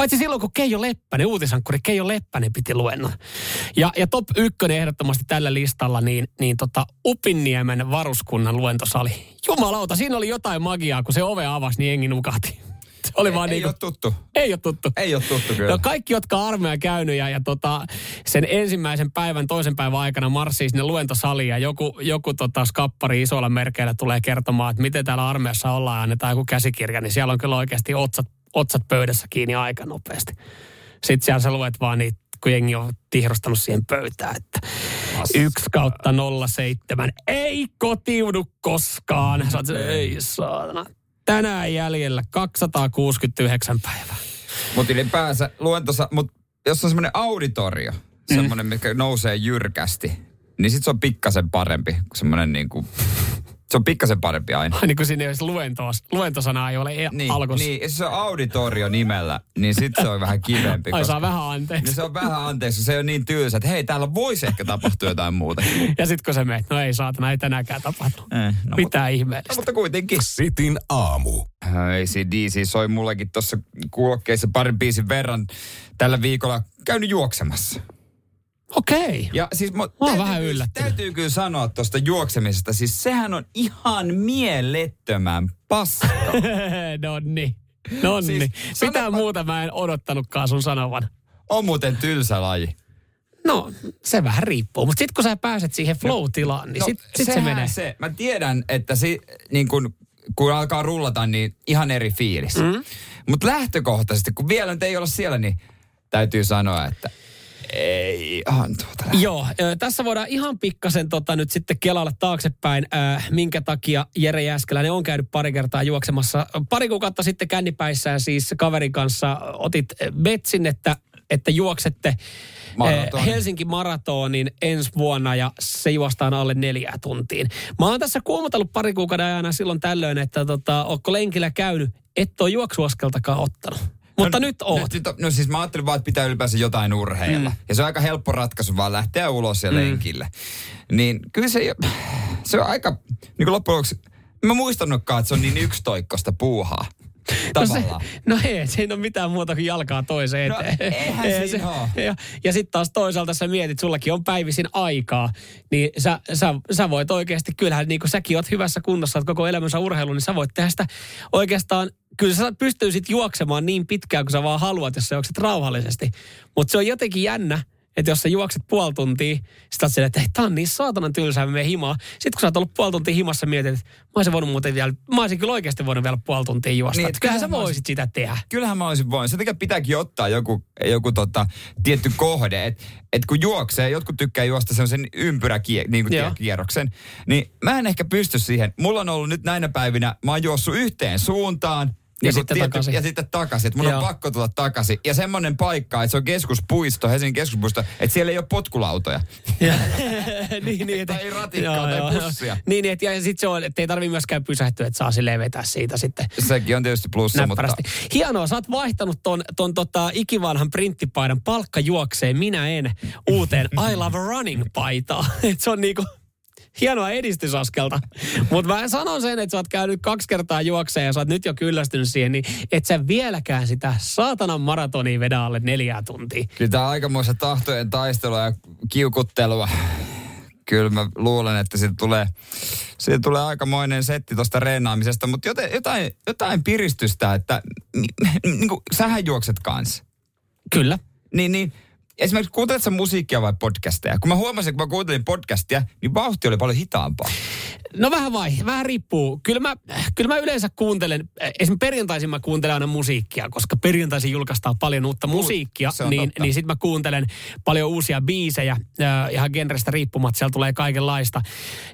Paitsi silloin, kun Keijo Leppänen, uutisankkuri Keijo Leppänen piti luennon. Ja, ja top ykkönen ehdottomasti tällä listalla, niin, niin tota Upinniemen varuskunnan luentosali. Jumalauta, siinä oli jotain magiaa, kun se ove avasi, niin jengi nukahti. (laughs) Se oli vaan ei, niin ei kuin, ole tuttu. ei ole tuttu. Ei ole tuttu kyllä. No kaikki, jotka on armeija käynyt ja, ja tota, sen ensimmäisen päivän, toisen päivän aikana marssii sinne luentosaliin ja joku, joku tota, skappari isoilla merkeillä tulee kertomaan, että miten täällä armeijassa ollaan ja annetaan joku käsikirja, niin siellä on kyllä oikeasti otsat, otsat pöydässä kiinni aika nopeasti. Sitten siellä sä luet vaan niitä, kun jengi on tihrostanut siihen pöytään, että yksi kautta 07. Ei kotiudu koskaan. Sä oot, ei saatana. Tänään jäljellä 269 päivää. Mutta ylipäänsä luen tuossa, mutta jos on semmoinen auditorio, Mm. semmoinen, mikä nousee jyrkästi, niin sit se on pikkasen parempi kuin semmoinen niin kuin, se on pikkasen parempi aina. Niin kuin siinä ei olisi luentos, luentosanaa ei ole e- Niin, alkussa. niin, jos se on auditorio nimellä, niin sit se on vähän kivempi. Ai saa vähän niin anteeksi. se on vähän anteeksi, se on niin tylsä, että hei, täällä voisi ehkä tapahtua jotain muuta. (laughs) Ja sitten kun se meet, no ei saatana, ei tänäänkään tapahdu. Eh, no, Mitä No, ihmeellistä. mutta kuitenkin. Sitin aamu. ACDC soi mullekin tuossa kuulokkeissa parin biisin verran tällä viikolla käynyt juoksemassa. Okei. Ja siis mä, oon vähän yllättynyt. täytyy kyllä sanoa tuosta juoksemisesta, siis sehän on ihan mielettömän paska. (laughs) Nonni. Nonni. Siis Siis, Mitä sanoppa- muuta mä en odottanutkaan sun sanovan? on muuten tylsä laji. No, se vähän riippuu. Mutta sitten kun sä pääset siihen flow-tilaan, niin no, sit, sit se menee. Se, mä tiedän, että si, niin kun, kun alkaa rullata, niin ihan eri fiilis. Mm. Mutta lähtökohtaisesti, kun vielä nyt ei olla siellä, niin täytyy sanoa, että ei ihan tuota lähde. Joo, tässä voidaan ihan pikkasen tota, nyt sitten kelailla taaksepäin, äh, minkä takia Jere Jääskeläinen on käynyt pari kertaa juoksemassa. Pari kuukautta sitten kännipäissään siis kaverin kanssa otit betsin, että, että juoksette Maratonin. eh, Helsinki Maratonin ensi vuonna ja se juostaan alle neljää tuntiin. Mä oon tässä kuumotellut pari kuukauden ajan silloin tällöin, että tota, ootko lenkillä käynyt, et ole juoksuaskeltakaan ottanut. Mutta no, nyt oot. No, no, siis mä ajattelin vaan, että pitää ylipäänsä jotain urheilla. Mm. Ja se on aika helppo ratkaisu vaan lähteä ulos ja mm. lenkille. Niin kyllä se, se on aika, niin kuin loppujen lopuksi, en mä muistanutkaan, että se on niin yksitoikkoista puuhaa. (laughs) No, se, Tavallaan. no ei, siinä ei ole mitään muuta kuin jalkaa toiseen No, eteen. eihän Ei siinä oo. (laughs) Ja, ja sitten taas toisaalta sä mietit, sullakin on päivisin aikaa, niin sä, sä, sä voit oikeasti, kyllähän niin kuin säkin oot hyvässä kunnossa, oot koko elämänsä urheilu, niin sä voit tehdä sitä oikeastaan, kyllä sä pystyisit juoksemaan niin pitkään kuin sä vaan haluat, jos sä juokset rauhallisesti. Mutta se on jotenkin jännä, että jos sä juokset puoli tuntia, sit oot silleen, että tää on niin saatanan tylsää, menen himaa. Sitten kun sä oot ollut puoli tuntia himassa, mietit, että mä olisin voinut muuten vielä, mä olisin kyllä oikeasti voinut vielä puoli tuntia juosta. Niin, että kyllähän sä kyllähän mä voisit sitä tehdä. Kyllähän mä olisin voinut. Sen takia pitääkin ottaa joku, joku tota, tietty kohde. Että et kun juoksee, jotkut tykkää juosta sellaisen ympyräkierroksen, niin kuin niin mä en ehkä pysty siihen. Mulla on ollut nyt näinä päivinä, mä oon juossut yhteen suuntaan, Ja sitten takaisin. Ja sitten takaisin. Että mun on Joo. pakko tulla takaisin. Ja semmoinen paikka, että se on keskuspuisto, Helsingin keskuspuisto, että siellä ei ole potkulautoja. (laughs) (laughs) niin, niin, että, Tai ratikkaa tai bussia. Niin, niin, että, ja sitten se on, että ei tarvi myöskään pysähtyä, että saa silleen vetää siitä sitten Sekin on tietysti plussa, mutta... näppärästi. Hienoa, sä oot vaihtanut ton, ton tota, ikivanhan printtipaidan palkka juoksee, minä en, uuteen I love running paitaa. (laughs) Et se on niinku hienoa edistysaskelta. Mutta mä sanon sen, että sä oot käynyt kaksi kertaa juokseen ja sä oot nyt jo kyllästynyt siihen, niin et sä vieläkään sitä saatanan maratonia vedä alle neljää tuntia. Kyllä tämä on aikamoista tahtojen taistelua ja kiukuttelua. Kyllä mä luulen, että siitä tulee, siitä tulee aikamoinen setti tuosta reenaamisesta, mutta jotain, jotain, jotain piristystä, että niin, niin kuin, sähän juokset kanssa. Kyllä. Niin, niin esimerkiksi kuuntelet sä musiikkia vai podcasteja? Kun mä huomasin, kun mä kuuntelin podcastia, niin vauhti oli paljon hitaampaa. No vähän vai, vähän riippuu. Kyllä mä, kyllä mä yleensä kuuntelen, esimerkiksi perjantaisin mä kuuntelen aina musiikkia, koska perjantaisin julkaistaan paljon uutta musiikkia, niin, totta. niin sit mä kuuntelen paljon uusia biisejä, äh, ihan genrestä riippumatta, siellä tulee kaikenlaista.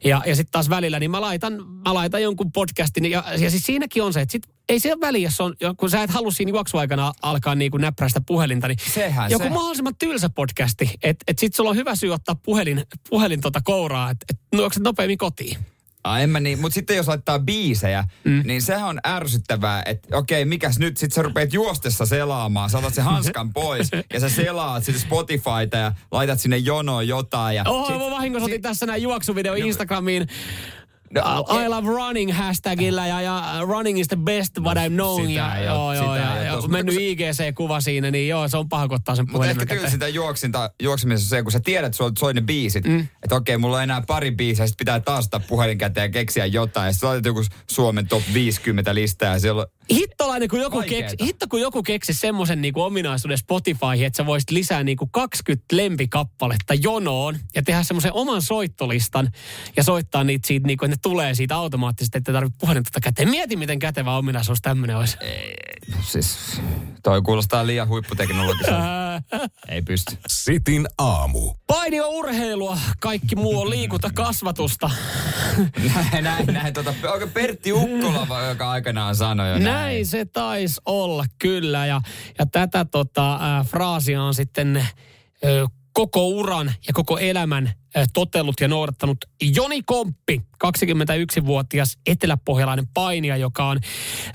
Ja, ja sitten taas välillä, niin mä laitan, mä laitan jonkun podcastin, ja, ja siis siinäkin on se, että sit ei siellä väliä, jos on, kun sä et halua siinä juoksuaikana alkaa niin kuin näppärästä puhelinta, niin Sehän joku se. mahdollisimman tylsä podcasti, että et sit sulla on hyvä syy ottaa puhelin, puhelin tota kouraa, että et, juokset nopeammin kotiin. Ai en mä niin, mutta sitten jos laittaa biisejä, mm. niin sehän on ärsyttävää, että okei, mikäs nyt, sit sä rupeat juostessa selaamaan, sä otat sen hanskan pois (laughs) ja sä selaat sitten Spotifyta ja laitat sinne jonoon jotain. Ja Oho, sit- mä vahingossa otin tässä näin juoksuvideo Instagramiin. No, I, I love running hashtagillä ja, ja running is the best what I'm known. sitä Ja, joo, oo- joo, sitä ja, ja, mennyt Mutta IGC-kuva siinä, niin joo, se on paha ottaa sen Mutta ehkä käteen. tylsintä juoksinta, juoksemisessa on se, kun sä tiedät, että sulla soi ne biisit. Mm. Että okei, mulla on enää pari biisiä, sitten pitää taas ottaa puhelin käteen ja keksiä jotain. Ja sitten joku Suomen top 50 listaa ja siellä on Hittolainen, kun joku, Vaikeeta. keksi, hitto, kun joku keksi semmoisen niin ominaisuuden Spotifyhin, että sä voisit lisää niin kuin 20 lempikappaletta jonoon ja tehdä semmoisen oman soittolistan ja soittaa niitä siitä, niin kuin, että ne tulee siitä automaattisesti, että ei tarvitse puhelinta käteen. Mieti, miten kätevä ominaisuus tämmöinen olisi. Siis toi kuulostaa liian huipputeknologiselta. (laughs) Ei pysty. Sitin aamu. Paini on urheilua, kaikki muu on liikuntakasvatusta. (laughs) näin, näin, näin. Tota, onko Pertti Ukkola, joka aikanaan sanoi jo näin? Näin se taisi olla, kyllä. Ja, ja tätä tota, äh, fraasia on sitten äh, koko uran ja koko elämän äh, totellut ja noudattanut Joni Komppi, 21-vuotias eteläpohjalainen painija, joka on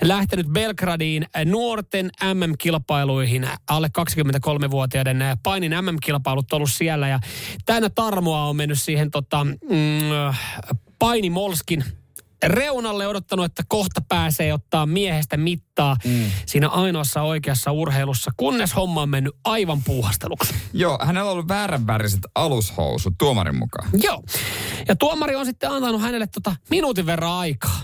lähtenyt Belgradiin äh, nuorten MM-kilpailuihin. Alle 23-vuotiaiden äh, painin MM-kilpailut ollut siellä ja täynnä tarmoa on mennyt siihen tota, mm, painimolskin reunalle odottanut, että kohta pääsee ottaa miehestä mittaa mm. siinä ainoassa oikeassa urheilussa, kunnes homma on mennyt aivan puuhasteluksi. Joo, hänellä on ollut vääränväriset alushousut tuomarin mukaan. Joo. Ja tuomari on sitten antanut hänelle tota minuutin verran aikaa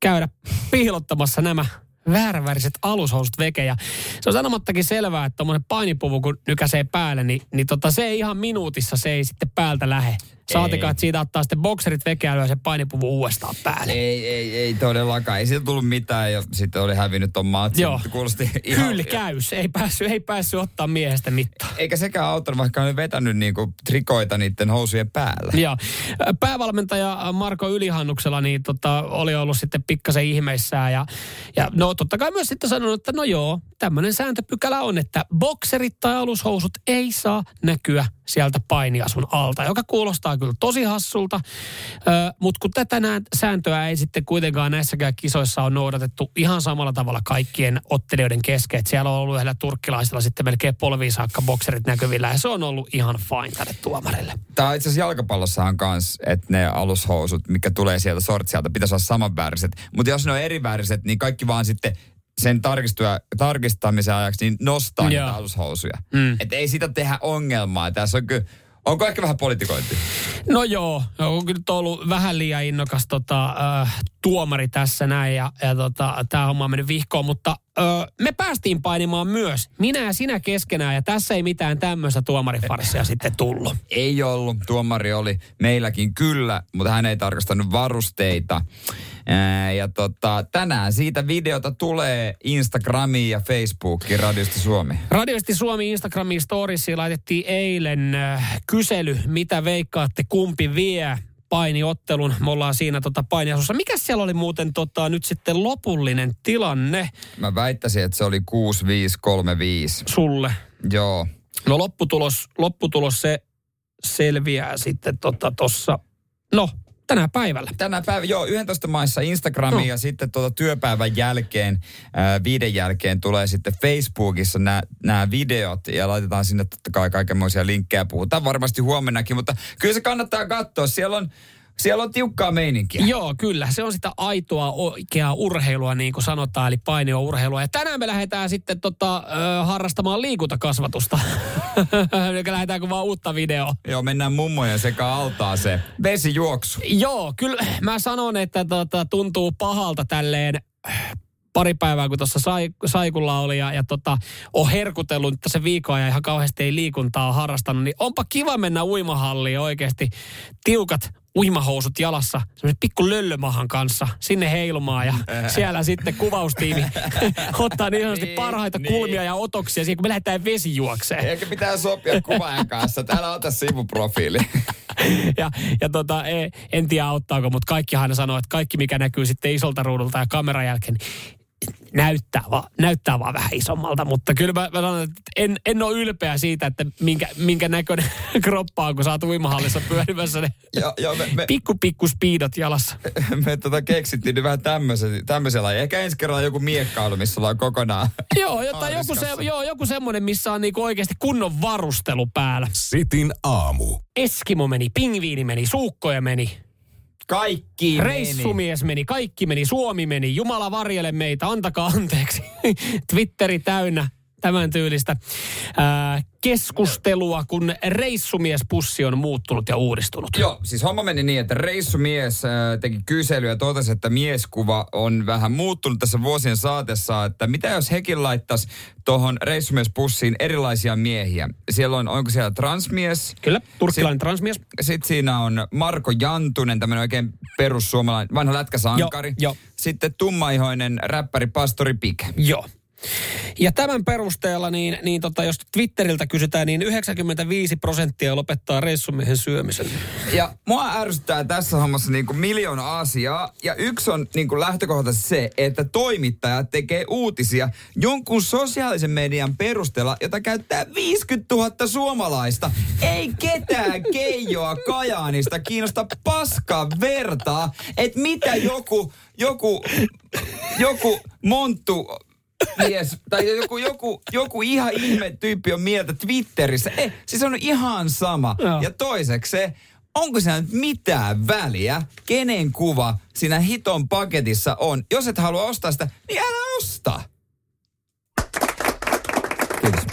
käydä piilottamassa nämä vääränväriset alushousut veke. Ja se on sanomattakin selvää, että tuommoinen painipuvu kun nykäsee päälle, niin, niin tota, se ei ihan minuutissa, se ei sitten päältä lähe. Saatikaan, Ei. että siitä ottaa sitten bokserit vekeä ja se painipuvu uudestaan päälle. Ei, ei, ei todellakaan. Ei siitä tullut mitään ja sitten oli hävinnyt ton matsin. Joo. Kuulosti (laughs) ihan... Hylkäys. Ei päässyt, ei päässyt ottaa miehestä mittaa. Eikä sekään auttanut, vaikka on vetänyt niinku trikoita niiden housujen päällä. Ja päävalmentaja Marko Ylihannuksella niin tota, oli ollut sitten pikkasen ihmeissään ja, ja no totta kai myös sitten sanonut, että no joo, tämmöinen sääntöpykälä on, että bokserit tai alushousut ei saa näkyä sieltä painiasun alta, joka kuulostaa kyllä tosi hassulta, mutta kun tätä nää sääntöä ei sitten kuitenkaan näissäkään kisoissa on noudatettu ihan samalla tavalla kaikkien ottelijoiden kesken, että siellä on ollut yhdellä turkkilaisella sitten melkein polviin saakka bokserit näkyvillä ja se on ollut ihan fine tälle tuomarille. Tämä itse asiassa jalkapallossahan kans, että ne alushousut, mikä tulee sieltä sortsialta, pitäisi olla samanvääriset. Mutta jos ne on erivääriset, niin kaikki vaan sitten sen tarkistua, tarkistamisen ajaksi niin nostaa Joo. niitä alushousuja. Mm. Että ei sitä tehdä ongelmaa. Tässä on kyllä, onko ehkä vähän politikointi? No joo, on kyllä ollut vähän liian innokas tota, äh, tuomari tässä näin ja, ja tota, tämä homma on mennyt vihkoon, mutta äh, me päästiin painimaan myös, minä ja sinä keskenään ja tässä ei mitään tämmöistä tuomarifarssia (laughs) sitten tullut. Ei ollut. Tuomari oli meilläkin kyllä, mutta hän ei tarkastanut varusteita. Ää, Ja tota, tänään siitä videota tulee Instagramiin ja Facebookiin Radiosta Suomi. Radiosti Suomi Instagramin storiesiin laitettiin eilen äh, kysely, mitä veikkaatte, kumpi vie painiottelun. Me ollaan siinä tota painiasussa. Mikä siellä oli muuten tota, nyt sitten lopullinen tilanne Mä väittäisin, että se oli 6535. sulle? Joo. No lopputulos, lopputulos se selviää sitten tuossa, tossa, no tänä päivällä. Tänä päivänä, joo, 11 maissa Instagramiin No. ja sitten tuota työpäivän jälkeen, ää, viiden jälkeen tulee sitten Facebookissa nämä videot ja laitetaan sinne totta kai kaikenmoisia linkkejä. Puhutaan varmasti huomennakin, mutta kyllä se kannattaa katsoa. Siellä on, siellä on tiukkaa meininkiä. Joo, kyllä. Se on sitä aitoa oikeaa urheilua, niin kuin sanotaan, eli painio urheilua. Ja tänään me lähdetään sitten tota, ö, harrastamaan liikuntakasvatusta. (laughs) Eli lähdetään kun vaan uutta videoa. Joo, mennään mummojen sekä altaa se vesijuoksu. Joo, kyllä mä sanon, että tota, tuntuu pahalta tälleen äh, pari päivää, kun tuossa sai, saikulla oli ja, ja tota, on herkutellut nyt tässä viikon ja ihan kauheasti ei liikuntaa harrastanut, niin onpa kiva mennä uimahalliin oikeasti tiukat uimahousut jalassa, semmoisen pikku löllömahan kanssa, sinne heilumaan ja siellä sitten kuvaustiimi (laughs) ottaa niin sanotusti Niin, parhaita niin. kulmia ja otoksia siihen, kun me lähdetään vesijuokseen. Eikä pitää sopia kuvaajan kanssa. Täällä ota sivuprofiili. (laughs) ja, ja tota, e- en tiedä auttaako, mutta kaikki aina sanoo, että kaikki mikä näkyy sitten isolta ruudulta ja kameran jälkeen, niin näyttää, va, näyttää vaan vähän isommalta. Mutta kyllä mä, mä sanon, että en, en ole ylpeä siitä, että minkä, minkä näköinen (laughs) kroppa on, kun sä oot uimahallissa pyörimässä ne joo, me, me, pikku pikku speedot jalassa. (laughs) me tota keksittiin nyt vähän tämmöisen, tämmöisellä. Ehkä ensi kerralla joku miekkailu, missä ollaan kokonaan. (laughs) joo, jotta joku, se, joo, joku semmoinen, missä on niinku oikeasti kunnon varustelu päällä. Sitin aamu. Eskimo meni, pingviini meni, suukkoja meni. Kaikki Reissumies meni, kaikki meni, Suomi meni, Jumala varjele meitä, antakaa anteeksi. (laughs) Twitteri täynnä tämän tyylistä ää, keskustelua, kun reissumiespussi on muuttunut ja uudistunut. Joo, siis homma meni niin, että reissumies äh, teki kyselyä ja totesi, että mieskuva on vähän muuttunut tässä vuosien saatessa, että mitä jos hekin laittaisi tuohon reissumiespussiin erilaisia miehiä. Siellä on, onko siellä transmies? Kyllä, turkkilainen transmies. Sitten siinä on Marko Jantunen, tämmöinen oikein perussuomalainen, vanha lätkäsankari. Joo, jo. Sitten tummaihoinen räppäri Pastori Pik. Joo. Ja tämän perusteella, niin, niin tota, jos Twitteriltä kysytään, niin 95 prosenttia lopettaa reissumiehen syömisen. Ja mua ärsyttää tässä hommassa niin kuin miljoona asiaa. Ja yksi on niin kuin lähtökohtaisesti se, että toimittajat tekee uutisia jonkun sosiaalisen median perusteella, jota käyttää 50 000 suomalaista. Ei ketään keijoa Kajaanista kiinnosta paskaa vertaa, että mitä joku, joku, joku monttu mies tai joku, joku, joku ihan ihme tyyppi on mieltä Twitterissä. Ei, siis on ihan sama. Joo. Ja toiseksi se, onko siinä nyt mitään väliä, kenen kuva siinä hiton paketissa on. Jos et halua ostaa sitä, niin älä osta. Kiitos.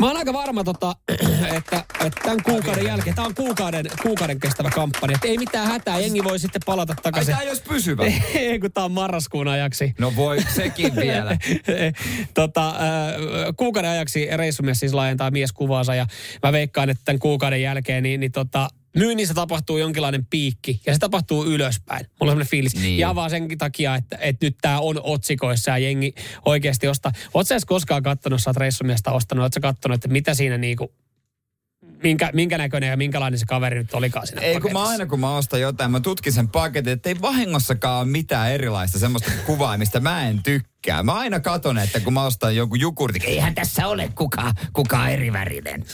Mä oon aika varma, tota, (clears throat) että, että tämän kuukauden jälkeen, tämä on kuukauden, kuukauden kestävä kampanja. Että ei mitään hätää, jengi voi sitten palata Ai takaisin. tää ei olisi pysyvä. (laughs) Ei, kun tää on marraskuun ajaksi. No voi, sekin vielä. (laughs) tota, kuukauden ajaksi reissumies siis laajentaa mieskuvaansa ja mä veikkaan, että tämän kuukauden jälkeen niin, niin tota, myynnissä tapahtuu jonkinlainen piikki ja se tapahtuu ylöspäin. Mulla on sellainen fiilis. Niin. Ja vaan senkin takia, että, että nyt tää on otsikoissa ja jengi oikeasti ostaa. Sä edes koskaan kattonut, sä oot reissumiestä ostanut, oot sä kattonut, että mitä siinä niinku, minkä, minkä näköinen ja minkälainen se kaveri nyt olikaan siinä Ei kun mä paketissa? aina kun mä ostan jotain, mä tutkin sen paketin, että ei vahingossakaan ole mitään erilaista semmoista kuvaa, mistä mä en tykkää. Mä aina katon, että kun mä ostan joku jogurtin, eihän tässä ole kukaan kuka erivärinen.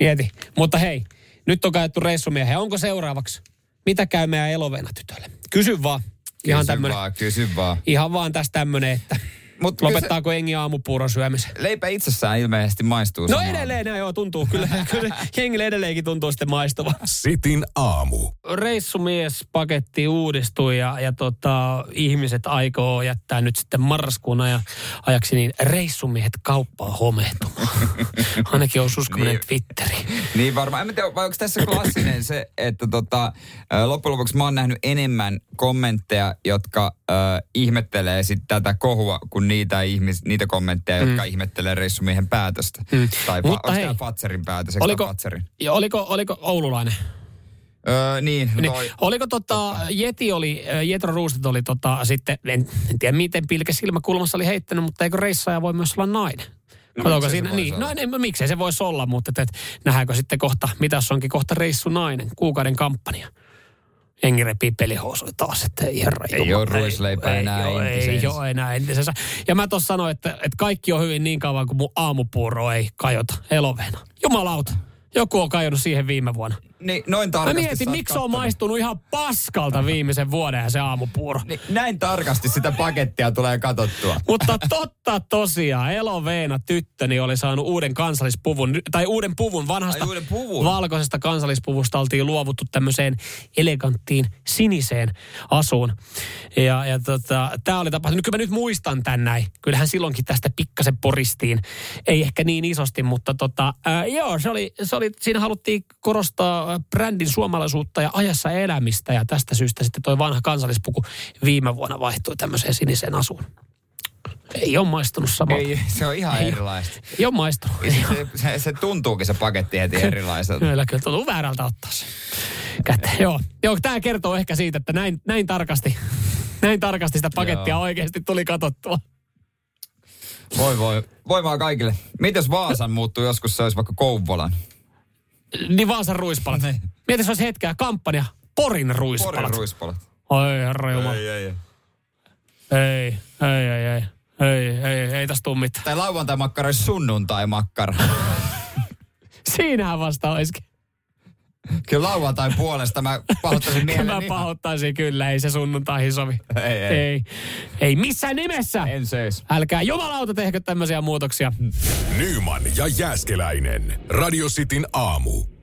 Mieti. Mutta hei, nyt on käytetty reissumiehen. Onko seuraavaksi? Mitä käy meidän eloveena tytölle? Kysy vaan. Ihan Kysy tämmönen, vaan, kysy vaan. ihan vaan tästä tämmönen, että Mut kyllä se- lopettaako engi aamupuuron syömisen. Leipä itsessään ilmeisesti maistuu No samaan. edelleen joo, tuntuu. Kyllä, (laughs) kyllä jengille edelleenkin tuntuu sitten maistuva. Sitin aamu. Reissumiespaketti uudistui ja, ja tota, ihmiset aikoo jättää nyt sitten marraskuun aja, ajaksi niin reissumiehet kauppaa homehtumaan. (laughs) Ainakin on uskominen Niin. Twitteri. Niin varmaan. En tiedä, vai onko tässä klassinen se, että tota, loppujen lopuksi mä oon nähnyt enemmän kommentteja, jotka äh, ihmettelee sit tätä kohua, kuin niitä, ihmis, niitä kommentteja, jotka ihmettelee reissumiehen päätöstä. Mm. Tai Mutta Mutta onko hei, tämä Fatserin päätös? Oliko, Fatserin? ja oliko, oliko oululainen? Öö, niin, Niin, toi, oliko tota, Jeti oli, Jetro Roostet oli tota, sitten, en, en tiedä miten pilke silmäkulmassa oli heittänyt, mutta eikö reissaaja voi myös olla nainen? Se siinä, niin, olla? no en, miksei se voisi olla, mutta et, et, nähdäänkö sitten kohta, mitä jos onkin kohta reissu nainen, kuukauden kampanja. Jengi repii pelihousuja taas, että ei herra Ei oo ruisleipää ei, enää Ei entisensä. ole enää entisensä. Ja mä tuossa sanoin, että, että kaikki on hyvin niin kauan, kuin mun aamupuuro ei kajota eloveena. Jumalauta, joku on kajonnut siihen viime vuonna. Niin, noin Mä tarkasti mietin, sä oot miksi on maistunut ihan paskalta viimeisen vuoden ja se aamupuuro. Niin, näin tarkasti sitä pakettia tulee katsottua. Mutta totta tosiaan, Eloveena tyttöni oli saanut uuden kansallispuvun, tai uuden puvun vanhasta Ai, uuden puvun? valkoisesta kansallispuvusta oltiin luovuttu tämmöiseen eleganttiin siniseen asuun. Ja, ja tota, tämä oli tapahtunut, kyllä mä nyt muistan tän näin. Kyllähän silloinkin tästä pikkasen poristiin. Ei ehkä niin isosti, mutta tota, ää, joo, se oli, se oli, siinä haluttiin korostaa brändin suomalaisuutta ja ajassa elämistä. Ja tästä syystä sitten toi vanha kansallispuku viime vuonna vaihtui tämmöiseen siniseen asuun. Ei ole maistunut samalta. Ei, se on ihan Ei. erilaista. Ei ole maistunut. Se, se, se tuntuukin se paketti heti erilaiselta. Kyllä, kyllä tuntuu väärältä ottaa se. Kätte. Joo, joo tämä kertoo ehkä siitä, että näin, näin tarkasti, näin tarkasti sitä pakettia Joo. oikeasti tuli katsottua. Voi voi. Voi vaan kaikille. Mites Vaasan muuttuu joskus se olisi vaikka Kouvolan? Niin Vaasan ruispalat. Niin. Mieti, se olisi hetkeä kampanja Porin ruispalat. Porin ruispalat. Oi herra jumala. Ei, ei, ei. Ei, ei, ei, ei. Ei, ei, ei, ei tästä tule mitään. Tai lauantai-makkara olisi sunnuntai-makkara. (laughs) Siinähän vasta olisikin. Kyllä lauantai puolesta mä pahoittaisin mielen Mä ihan. pahoittaisin kyllä, ei se sunnuntaihin sovi. Ei, ei. ei. Ei missään nimessä. En seis. Älkää jumalauta tehkö tämmöisiä muutoksia. Nyman ja Jääskeläinen. Radio Cityn aamu.